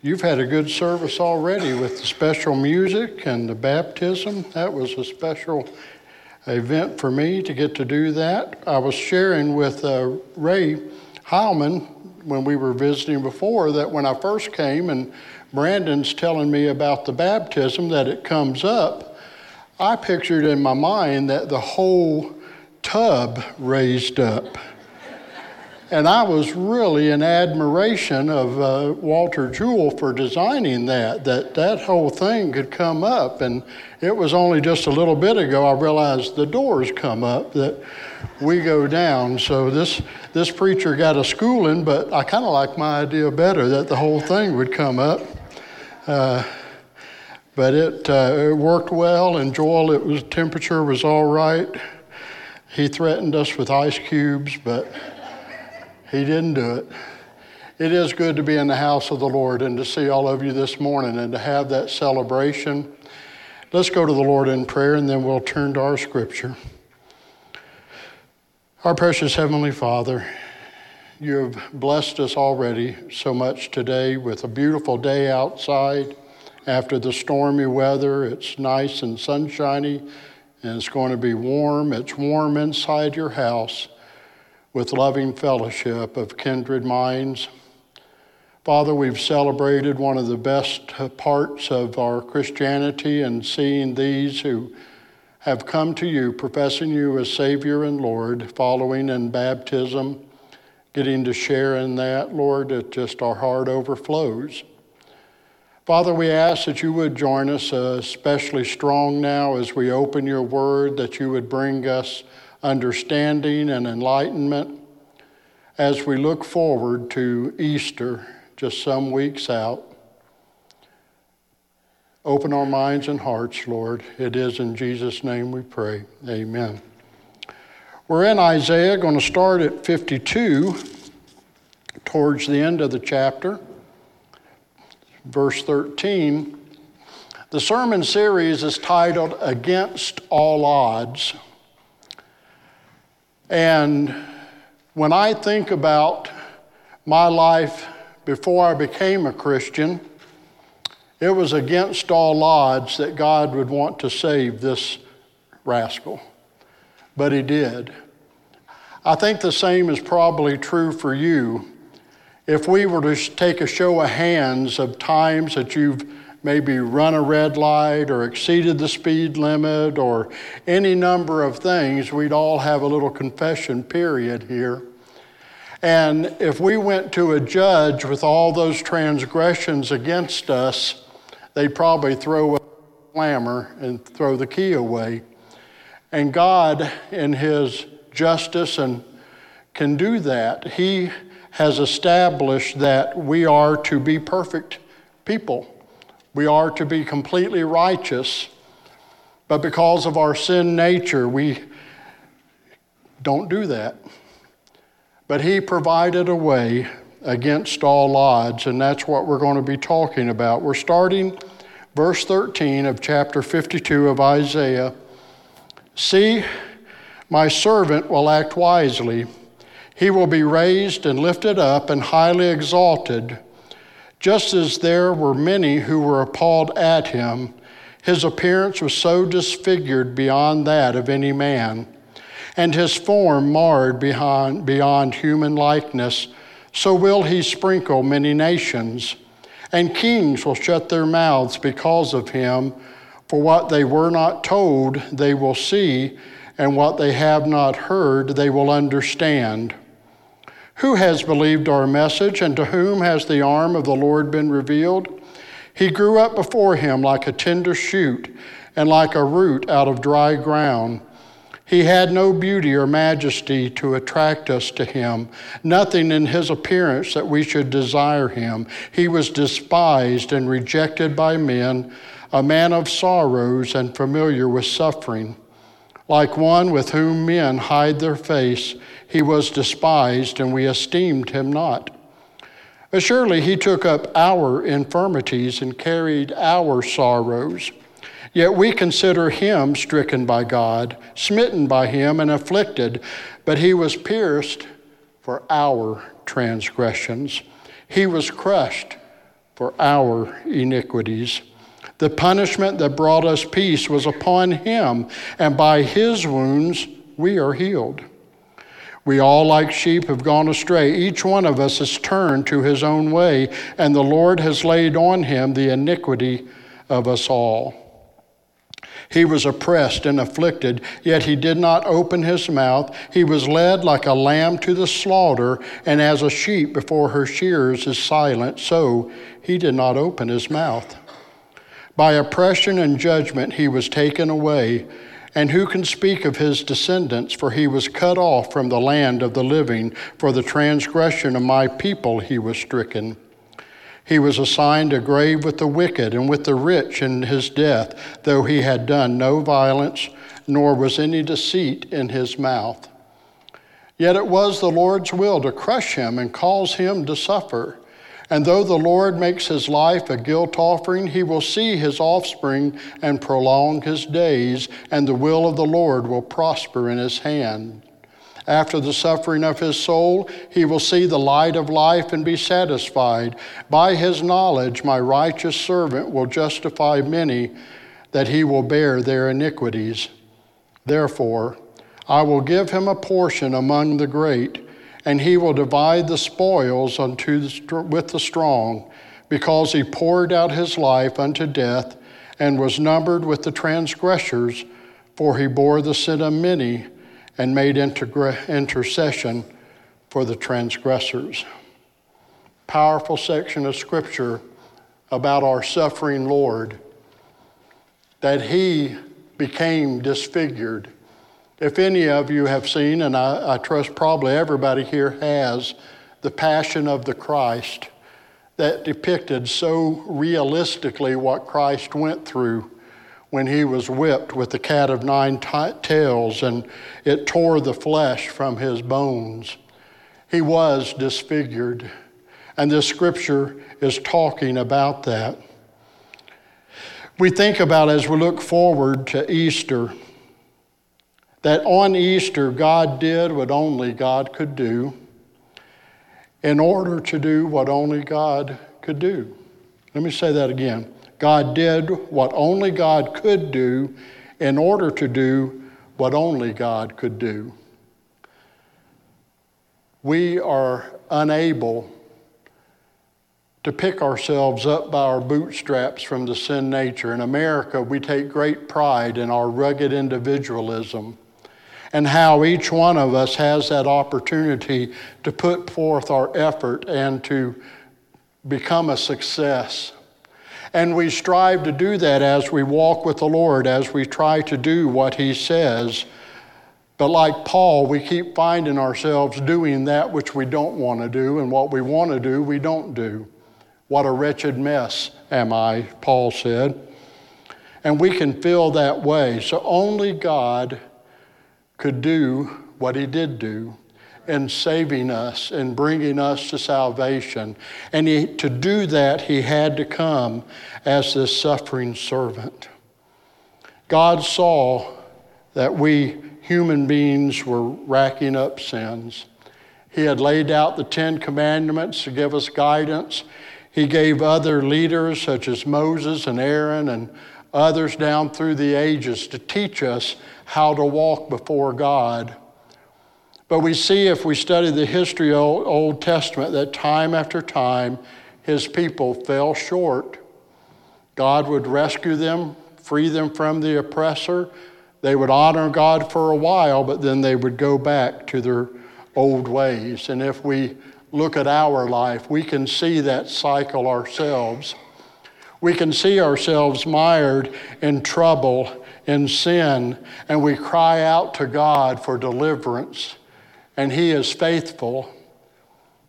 You've had a good service already with the special music and the baptism. That was a special event for me to get to do that. I was sharing with uh, Ray Heilman when we were visiting before that when I first came and Brandon's telling me about the baptism that it comes up, I pictured in my mind that the whole tub raised up. And I was really in admiration of uh, Walter Jewell for designing that, that that whole thing could come up. And it was only just a little bit ago I realized the doors come up, that we go down. So this, this preacher got a schooling, but I kind of like my idea better that the whole thing would come up. Uh, but it, uh, it worked well, and Joel, it was temperature was all right. He threatened us with ice cubes, but he didn't do it. It is good to be in the house of the Lord and to see all of you this morning and to have that celebration. Let's go to the Lord in prayer and then we'll turn to our scripture. Our precious Heavenly Father, you have blessed us already so much today with a beautiful day outside. After the stormy weather, it's nice and sunshiny and it's going to be warm. It's warm inside your house with loving fellowship of kindred minds. Father, we've celebrated one of the best parts of our Christianity and seeing these who have come to you, professing you as Savior and Lord, following in baptism, getting to share in that, Lord, it just our heart overflows. Father, we ask that you would join us uh, especially strong now as we open your word, that you would bring us understanding and enlightenment as we look forward to Easter just some weeks out. Open our minds and hearts, Lord. It is in Jesus' name we pray. Amen. We're in Isaiah, going to start at 52 towards the end of the chapter, verse 13. The sermon series is titled Against All Odds. And when I think about my life before I became a Christian, it was against all odds that God would want to save this rascal. But He did. I think the same is probably true for you. If we were to take a show of hands of times that you've maybe run a red light or exceeded the speed limit or any number of things, we'd all have a little confession period here. And if we went to a judge with all those transgressions against us, they'd probably throw a slammer and throw the key away. And God, in His justice, and can do that. He has established that we are to be perfect people. We are to be completely righteous, but because of our sin nature, we don't do that. But He provided a way against all odds, and that's what we're going to be talking about. We're starting verse 13 of chapter 52 of Isaiah. See, my servant will act wisely. He will be raised and lifted up and highly exalted. Just as there were many who were appalled at him, his appearance was so disfigured beyond that of any man, and his form marred beyond, beyond human likeness. So will he sprinkle many nations, and kings will shut their mouths because of him. For what they were not told, they will see, and what they have not heard, they will understand. Who has believed our message, and to whom has the arm of the Lord been revealed? He grew up before him like a tender shoot, and like a root out of dry ground. He had no beauty or majesty to attract us to him, nothing in his appearance that we should desire him. He was despised and rejected by men, a man of sorrows and familiar with suffering. Like one with whom men hide their face, he was despised, and we esteemed him not. But surely he took up our infirmities and carried our sorrows. Yet we consider him stricken by God, smitten by him, and afflicted, but he was pierced for our transgressions. He was crushed for our iniquities. The punishment that brought us peace was upon him, and by his wounds we are healed. We all, like sheep, have gone astray. Each one of us has turned to his own way, and the Lord has laid on him the iniquity of us all. He was oppressed and afflicted, yet he did not open his mouth. He was led like a lamb to the slaughter, and as a sheep before her shearers is silent, so he did not open his mouth. By oppression and judgment he was taken away. And who can speak of his descendants? For he was cut off from the land of the living. For the transgression of my people he was stricken. He was assigned a grave with the wicked and with the rich in his death, though he had done no violence, nor was any deceit in his mouth. Yet it was the Lord's will to crush him and cause him to suffer. And though the Lord makes his life a guilt offering, he will see his offspring and prolong his days, and the will of the Lord will prosper in his hand. After the suffering of his soul, he will see the light of life and be satisfied. By his knowledge, my righteous servant will justify many, that he will bear their iniquities. Therefore, I will give him a portion among the great, and he will divide the spoils unto the, with the strong, because he poured out his life unto death and was numbered with the transgressors, for he bore the sin of many and made intercession for the transgressors. Powerful section of scripture about our suffering Lord, that he became disfigured. If any of you have seen, and I, I trust probably everybody here has, the Passion of the Christ that depicted so realistically what Christ went through when he was whipped with the cat of nine t- tails and it tore the flesh from his bones. He was disfigured. And this scripture is talking about that. We think about as we look forward to Easter that on Easter God did what only God could do in order to do what only God could do. Let me say that again. God did what only God could do in order to do what only God could do. We are unable to pick ourselves up by our bootstraps from the sin nature. In America, we take great pride in our rugged individualism and how each one of us has that opportunity to put forth our effort and to become a success. And we strive to do that as we walk with the Lord, as we try to do what He says. But like Paul, we keep finding ourselves doing that which we don't want to do, and what we want to do, we don't do. What a wretched mess am I, Paul said. And we can feel that way. So only God could do what He did do in saving us and bringing us to salvation. And he, to do that, he had to come as this suffering servant. God saw that we human beings were racking up sins. He had laid out the Ten Commandments to give us guidance. He gave other leaders, such as Moses and Aaron and others down through the ages, to teach us how to walk before God. But we see if we study the history of Old, Testament that time after time his people fell short. God would rescue them, free them from the oppressor. They would honor God for a while, but then they would go back to their old ways. And if we look at our life, we can see that cycle ourselves. We can see ourselves mired in trouble, in sin, and we cry out to God for deliverance and He is faithful.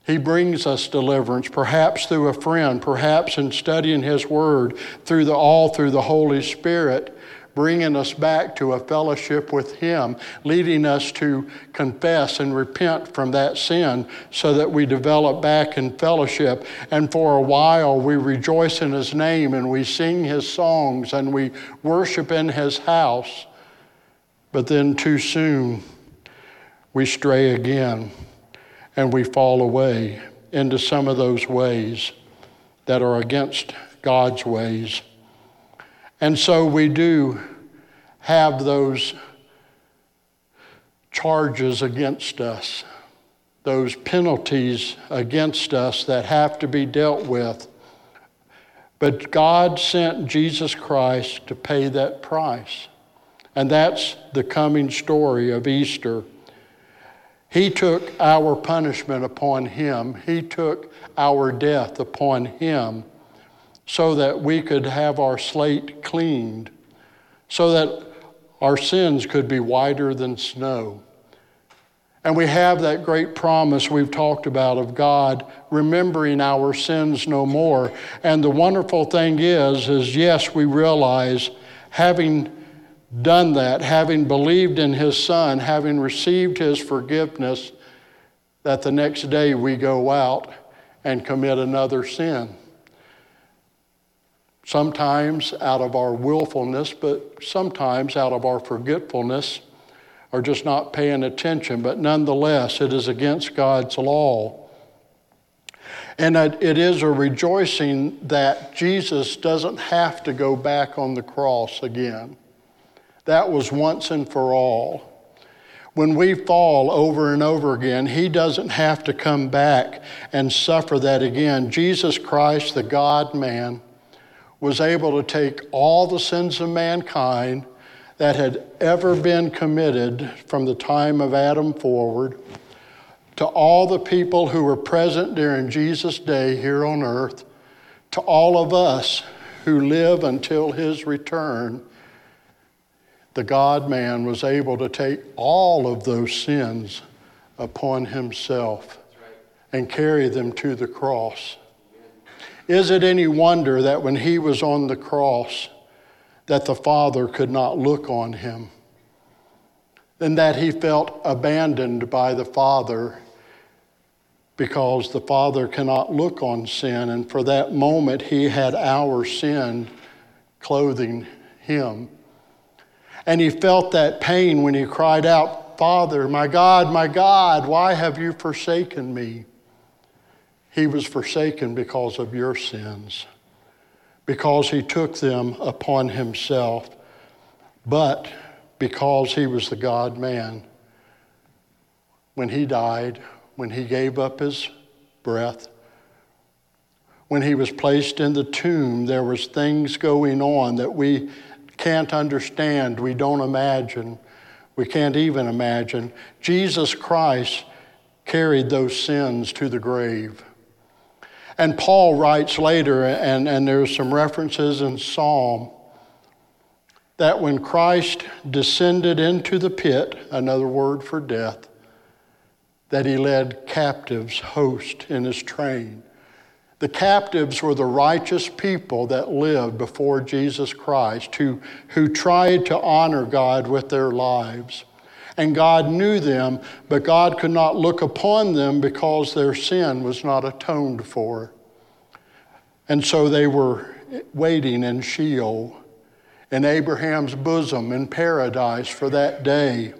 He brings us deliverance, perhaps through a friend, perhaps in studying His Word, through the all through the Holy Spirit, bringing us back to a fellowship with Him, leading us to confess and repent from that sin so that we develop back in fellowship. And for a while, we rejoice in His name and we sing His songs and we worship in His house. But then, too soon, we stray again and we fall away into some of those ways that are against God's ways. And so we do have those charges against us, those penalties against us that have to be dealt with. But God sent Jesus Christ to pay that price. And that's the coming story of Easter. He took our punishment upon him, He took our death upon him so that we could have our slate cleaned, so that our sins could be whiter than snow. And we have that great promise we've talked about of God remembering our sins no more. And the wonderful thing is, is yes, we realize having done that, having believed in His Son, having received His forgiveness, that the next day we go out and commit another sin sometimes out of our willfulness, but sometimes out of our forgetfulness or just not paying attention. But nonetheless, it is against God's law. And it is a rejoicing that Jesus doesn't have to go back on the cross again. That was once and for all. When we fall over and over again, He doesn't have to come back and suffer that again. Jesus Christ, the God man, was able to take all the sins of mankind that had ever been committed from the time of Adam forward to all the people who were present during Jesus' day here on earth, to all of us who live until his return, the God man was able to take all of those sins upon himself and carry them to the cross. Is it any wonder that when he was on the cross, that the Father could not look on him? And that he felt abandoned by the Father because the Father cannot look on sin. And for that moment, he had our sin clothing him. And he felt that pain when he cried out, Father, my God, my God, why have you forsaken me? He was forsaken because of your sins, because he took them upon himself, but because he was the God man. When he died, when he gave up his breath, when he was placed in the tomb, there was things going on that we can't understand, we don't imagine, we can't even imagine. Jesus Christ carried those sins to the grave. And Paul writes later, and, and there's some references in Psalm, that when Christ descended into the pit, another word for death, that he led captives host in his train. The captives were the righteous people that lived before Jesus Christ, who, who tried to honor God with their lives and God knew them, but God could not look upon them because their sin was not atoned for. And so they were waiting in Sheol, in Abraham's bosom, in paradise for that day.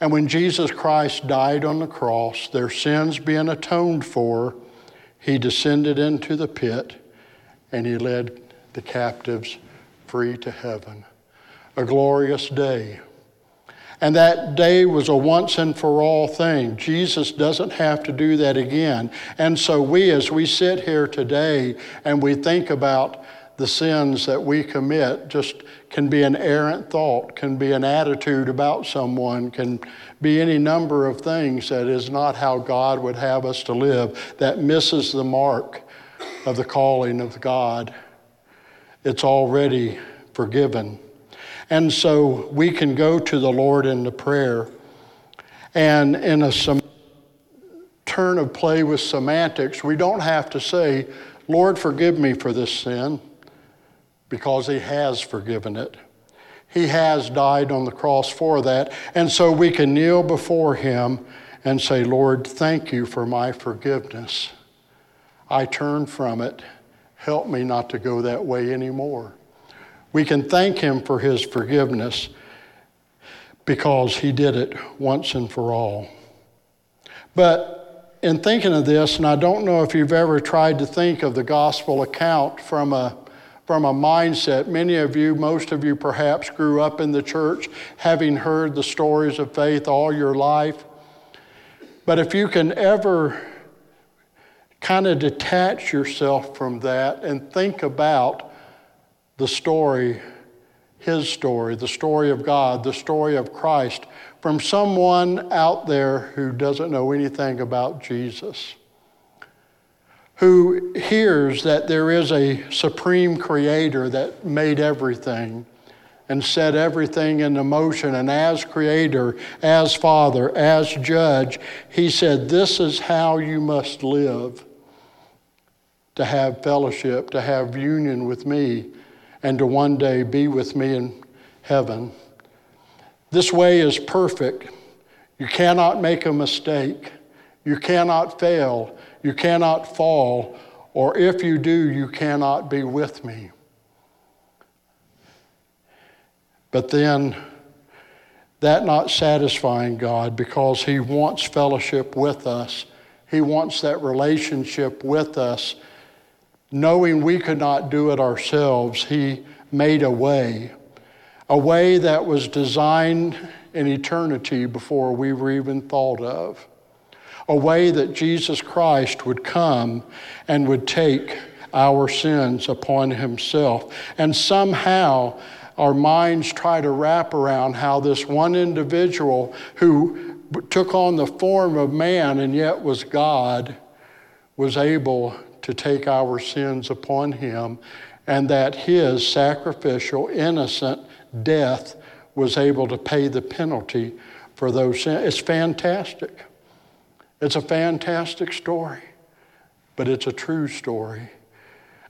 And when Jesus Christ died on the cross, their sins being atoned for, he descended into the pit and he led the captives free to heaven. A glorious day. And that day was a once and for all thing. Jesus doesn't have to do that again. And so, we, as we sit here today and we think about the sins that we commit, just can be an errant thought, can be an attitude about someone, can be any number of things that is not how God would have us to live, that misses the mark of the calling of God. It's already forgiven. And so we can go to the Lord in the prayer. And in a some turn of play with semantics, we don't have to say, Lord, forgive me for this sin, because He has forgiven it. He has died on the cross for that. And so we can kneel before Him and say, Lord, thank you for my forgiveness. I turn from it. Help me not to go that way anymore. We can thank Him for His forgiveness because He did it once and for all. But in thinking of this, and I don't know if you've ever tried to think of the gospel account from a from a mindset. Many of you, most of you perhaps, grew up in the church having heard the stories of faith all your life. But if you can ever kind of detach yourself from that and think about the story, his story, the story of God, the story of Christ, from someone out there who doesn't know anything about Jesus, who hears that there is a supreme creator that made everything and set everything into motion. And as creator, as father, as judge, he said, This is how you must live to have fellowship, to have union with me, and to one day be with me in heaven. This way is perfect. You cannot make a mistake. You cannot fail. You cannot fall. Or if you do, you cannot be with me. But then, that not satisfying God because He wants fellowship with us. He wants that relationship with us knowing we could not do it ourselves, He made a way, a way that was designed in eternity before we were even thought of, a way that Jesus Christ would come and would take our sins upon Himself. And somehow, our minds try to wrap around how this one individual who took on the form of man and yet was God was able to take our sins upon him, and that his sacrificial, innocent death was able to pay the penalty for those sins. It's fantastic. It's a fantastic story, but it's a true story.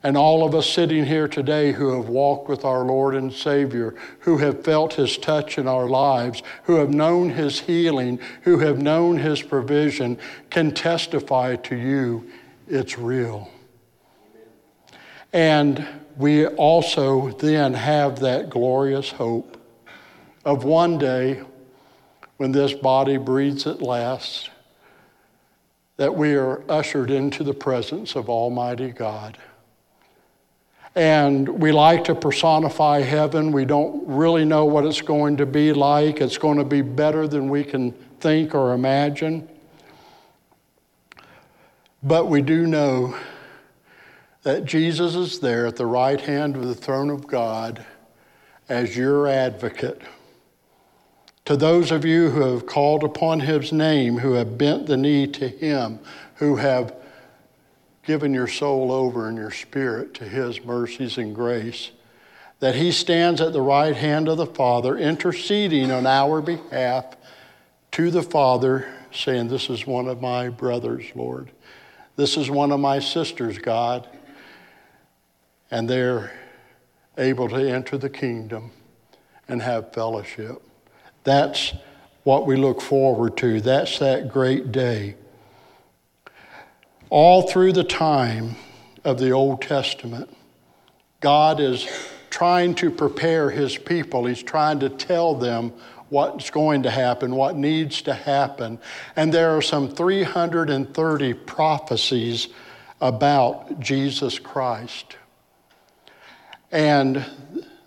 And all of us sitting here today who have walked with our Lord and Savior, who have felt His touch in our lives, who have known His healing, who have known His provision, can testify to you it's real. And we also then have that glorious hope of one day when this body breathes at last, that we are ushered into the presence of Almighty God. And we like to personify heaven. We don't really know what it's going to be like. It's going to be better than we can think or imagine. But we do know that Jesus is there at the right hand of the throne of God as your advocate. To those of you who have called upon his name, who have bent the knee to him, who have given your soul over and your spirit to his mercies and grace, that he stands at the right hand of the Father, interceding on our behalf to the Father, saying, This is one of my brothers, Lord. This is one of my sisters, God. And they're able to enter the kingdom and have fellowship. That's what we look forward to. That's that great day. All through the time of the Old Testament, God is trying to prepare his people. He's trying to tell them what's going to happen, what needs to happen. And there are some 330 prophecies about Jesus Christ. And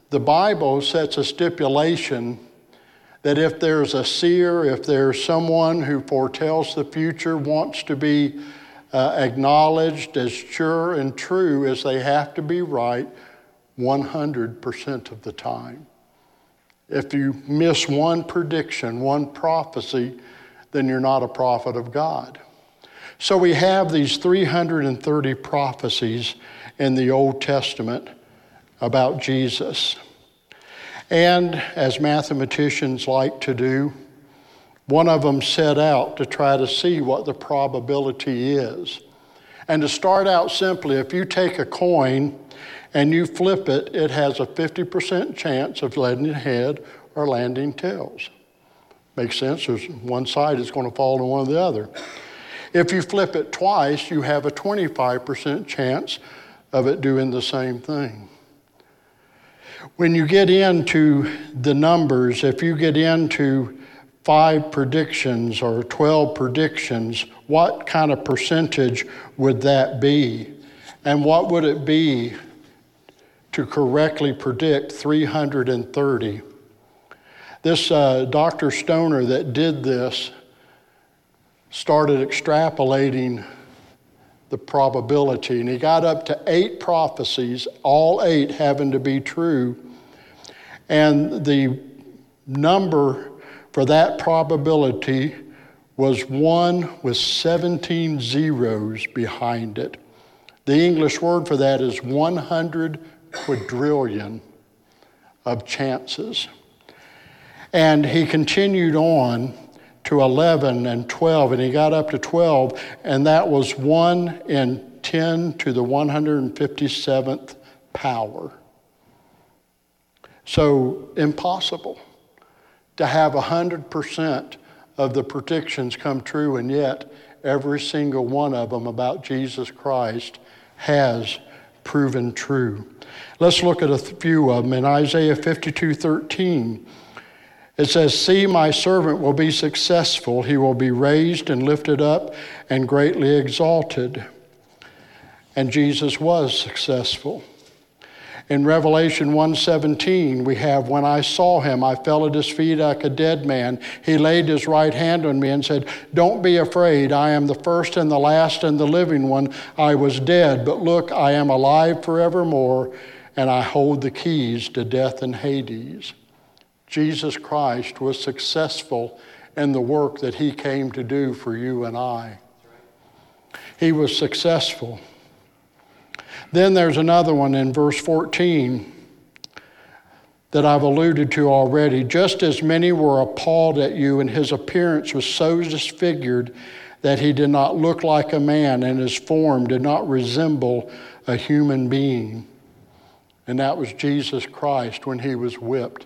the Bible sets a stipulation that if there's a seer, if there's someone who foretells the future, wants to be uh, acknowledged as sure and true as they have to be right 100% of the time. If you miss one prediction, one prophecy, then you're not a prophet of God. So we have these 330 prophecies in the Old Testament about Jesus. And as mathematicians like to do, one of them set out to try to see what the probability is. And to start out simply, if you take a coin and you flip it, it has a 50% chance of landing head or landing tails. Makes sense? There's one side is going to fall to one or the other. If you flip it twice, you have a 25% chance of it doing the same thing. When you get into the numbers, if you get into five predictions or 12 predictions, what kind of percentage would that be? And what would it be to correctly predict 330? This uh, Dr. Stoner that did this started extrapolating the probability, and he got up to eight prophecies, all eight having to be true. And the number for that probability was one with 17 zeros behind it. The English word for that is 100 quadrillion of chances. And he continued on to 11 and 12, and he got up to 12, and that was 1 in 10 to the 157th power. So impossible to have 100% of the predictions come true, and yet every single one of them about Jesus Christ has proven true. Let's look at a few of them. In Isaiah 52 13, it says, See, my servant will be successful. He will be raised and lifted up and greatly exalted. And Jesus was successful. In Revelation 1:17, we have when I saw him, I fell at his feet like a dead man. He laid his right hand on me and said, "Don't be afraid. I am the first and the last and the living one. I was dead, but look, I am alive forevermore, and I hold the keys to death and Hades." Jesus Christ was successful in the work that he came to do for you and I. He was successful. Then there's another one in verse 14 that I've alluded to already. Just as many were appalled at you, and his appearance was so disfigured that he did not look like a man, and his form did not resemble a human being. And that was Jesus Christ when he was whipped.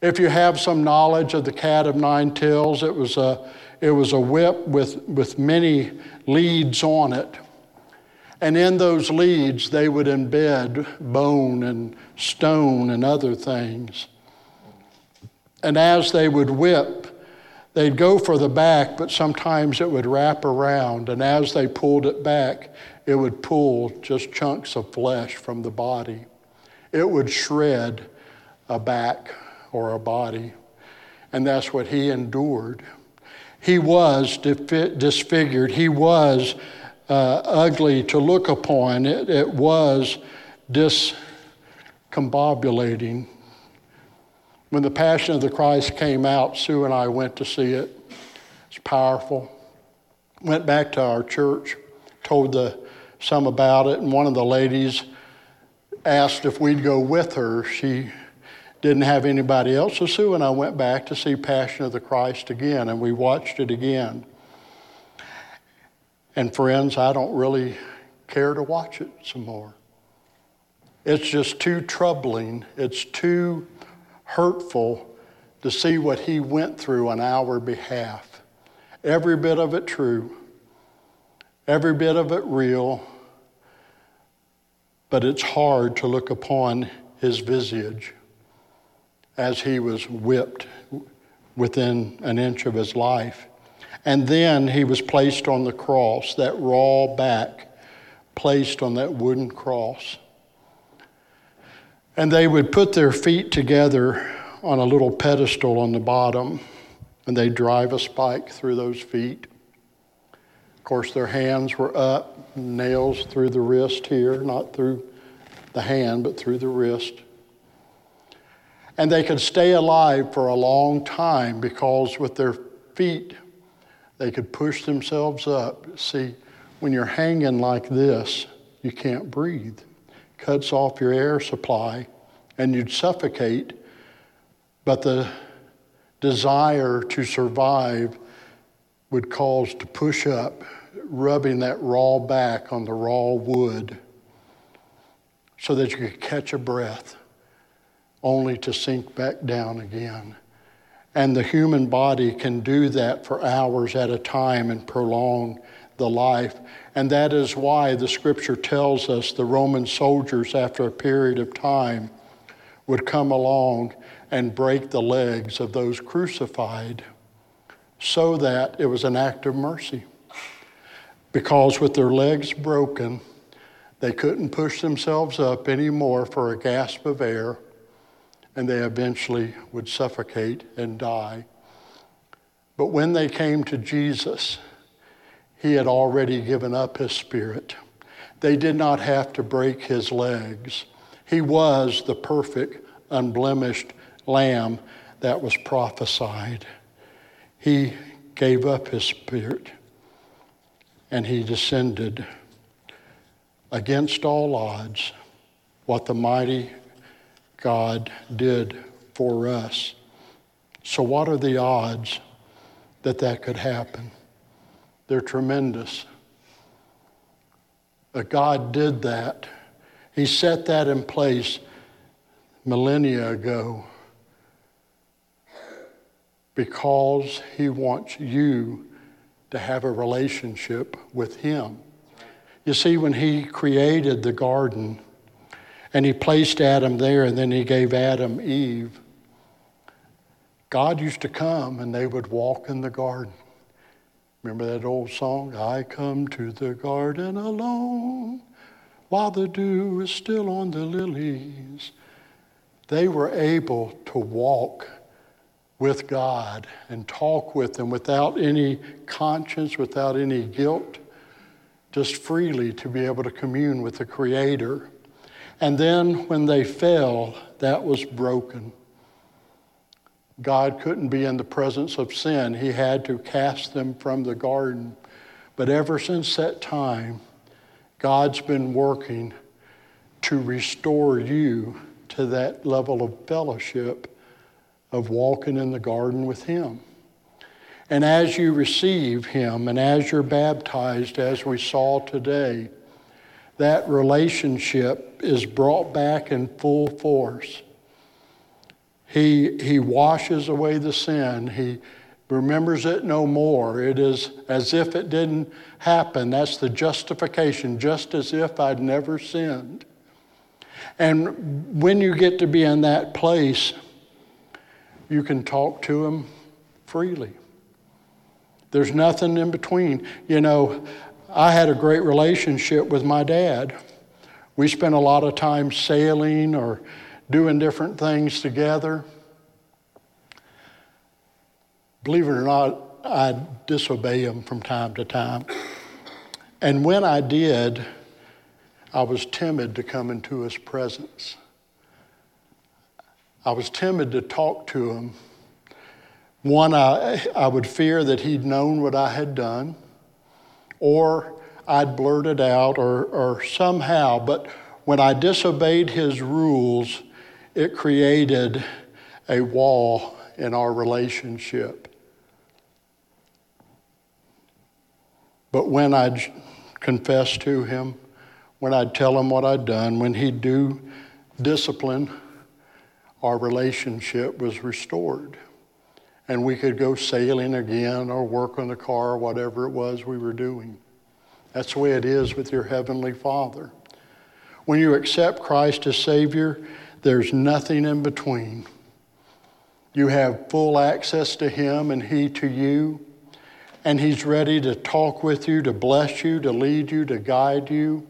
If you have some knowledge of the cat of nine tails, it was a, it was a whip with, with many leads on it. And in those leads, they would embed bone and stone and other things. And as they would whip, they'd go for the back, but sometimes it would wrap around. And as they pulled it back, it would pull just chunks of flesh from the body. It would shred a back or a body. And that's what he endured. He was disfigured. He was uh, ugly to look upon. It, it was discombobulating. When the Passion of the Christ came out, Sue and I went to see it. It's powerful. Went back to our church, told the, some about it, and one of the ladies asked if we'd go with her. She didn't have anybody else. So Sue and I went back to see Passion of the Christ again, and we watched it again. And friends, I don't really care to watch it some more. It's just too troubling. It's too hurtful to see what he went through on our behalf. Every bit of it true, every bit of it real, but it's hard to look upon his visage as he was whipped within an inch of his life. And then he was placed on the cross, that raw back placed on that wooden cross. And they would put their feet together on a little pedestal on the bottom, and they'd drive a spike through those feet. Of course, their hands were up, nails through the wrist here, not through the hand, but through the wrist. And they could stay alive for a long time because with their feet, they could push themselves up. See, when you're hanging like this, you can't breathe. Cuts off your air supply and you'd suffocate. But the desire to survive would cause to push up, rubbing that raw back on the raw wood so that you could catch a breath only to sink back down again. And the human body can do that for hours at a time and prolong the life. And that is why the scripture tells us the Roman soldiers, after a period of time, would come along and break the legs of those crucified so that it was an act of mercy. Because with their legs broken, they couldn't push themselves up anymore for a gasp of air, and they eventually would suffocate and die. But when they came to Jesus, he had already given up his spirit. They did not have to break his legs. He was the perfect, unblemished lamb that was prophesied. He gave up his spirit and he descended against all odds what the mighty God did for us. So, what are the odds that that could happen? They're tremendous. But God did that. He set that in place millennia ago because He wants you to have a relationship with Him. You see, when He created the garden and He placed Adam there and then He gave Adam Eve, God used to come and they would walk in the garden. Remember that old song? I come to the garden alone while the dew is still on the lilies. They were able to walk with God and talk with Him without any conscience, without any guilt, just freely to be able to commune with the Creator. And then when they fell, that was broken. God couldn't be in the presence of sin. He had to cast them from the garden. But ever since that time, God's been working to restore you to that level of fellowship of walking in the garden with Him. And as you receive Him and as you're baptized, as we saw today, that relationship is brought back in full force. He, he washes away the sin. He remembers it no more. It is as if it didn't happen. That's the justification, just as if I'd never sinned. And when you get to be in that place, you can talk to Him freely. There's nothing in between. You know, I had a great relationship with my dad. We spent a lot of time sailing or doing different things together. Believe it or not, I disobey him from time to time. And when I did, I was timid to come into his presence. I was timid to talk to him. One, I, I would fear that he'd known what I had done, or I'd blurted out, or, or somehow. But when I disobeyed his rules, it created a wall in our relationship. But when I'd confess to him, when I'd tell him what I'd done, when he'd do discipline, our relationship was restored. And we could go sailing again or work on the car whatever it was we were doing. That's the way it is with your Heavenly Father. When you accept Christ as Savior, there's nothing in between. You have full access to Him and He to you, and He's ready to talk with you, to bless you, to lead you, to guide you.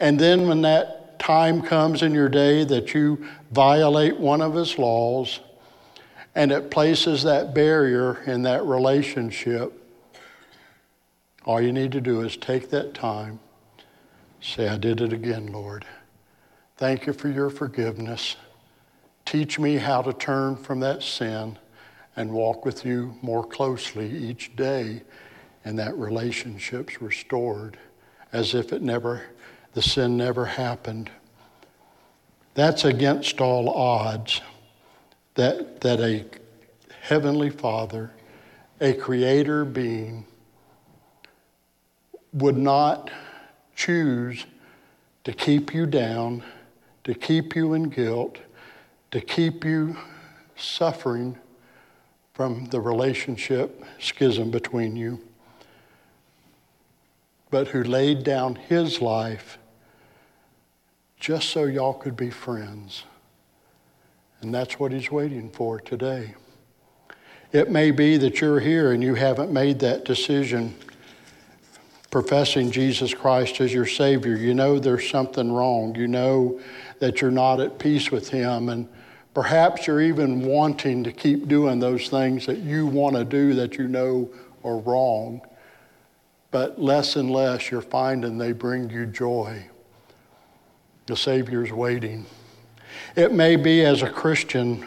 And then when that time comes in your day that you violate one of His laws, and it places that barrier in that relationship, all you need to do is take that time, say, I did it again, Lord. Thank you for your forgiveness. Teach me how to turn from that sin and walk with you more closely each day, and that relationship's restored as if it never, the sin never happened. That's against all odds that, that a heavenly Father, a creator being, would not choose to keep you down, to keep you in guilt, to keep you suffering from the relationship schism between you, but who laid down his life just so y'all could be friends. And that's what He's waiting for today. It may be that you're here and you haven't made that decision professing Jesus Christ as your Savior. You know there's something wrong. You know that you're not at peace with Him. And perhaps you're even wanting to keep doing those things that you want to do that you know are wrong. But less and less you're finding they bring you joy. The Savior's waiting. It may be as a Christian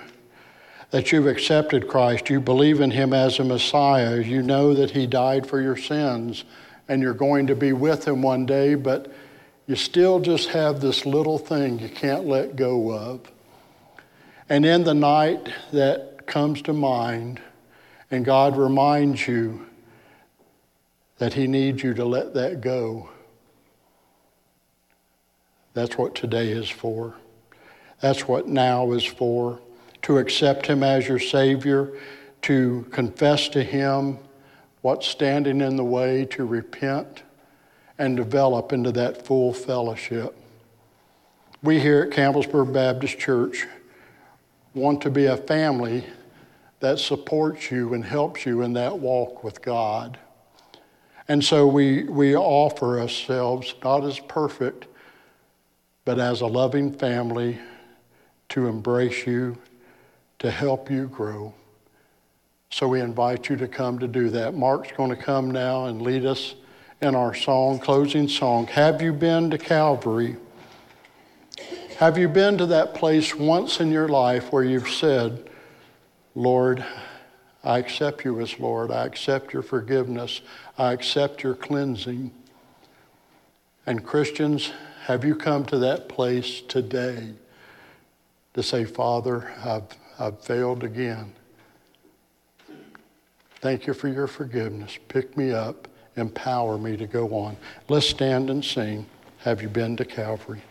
that you've accepted Christ, you believe in Him as a Messiah, you know that He died for your sins, and you're going to be with Him one day, but you still just have this little thing you can't let go of. And in the night that comes to mind, and God reminds you that He needs you to let that go, that's what today is for. That's what now is for to accept Him as your Savior, to confess to Him what's standing in the way, to repent and develop into that full fellowship. We here at Campbellsburg Baptist Church want to be a family that supports you and helps you in that walk with God. And so we, we offer ourselves not as perfect, but as a loving family to embrace you to help you grow. So we invite you to come to do that. Mark's going to come now and lead us in our song, closing song. Have you been to Calvary? Have you been to that place once in your life where you've said, Lord, I accept you as Lord. I accept your forgiveness. I accept your cleansing. And Christians, have you come to that place today to say, Father, I've I've failed again. Thank you for your forgiveness. Pick me up, empower me to go on. Let's stand and sing. Have you been to Calvary?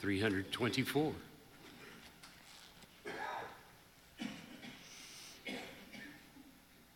324.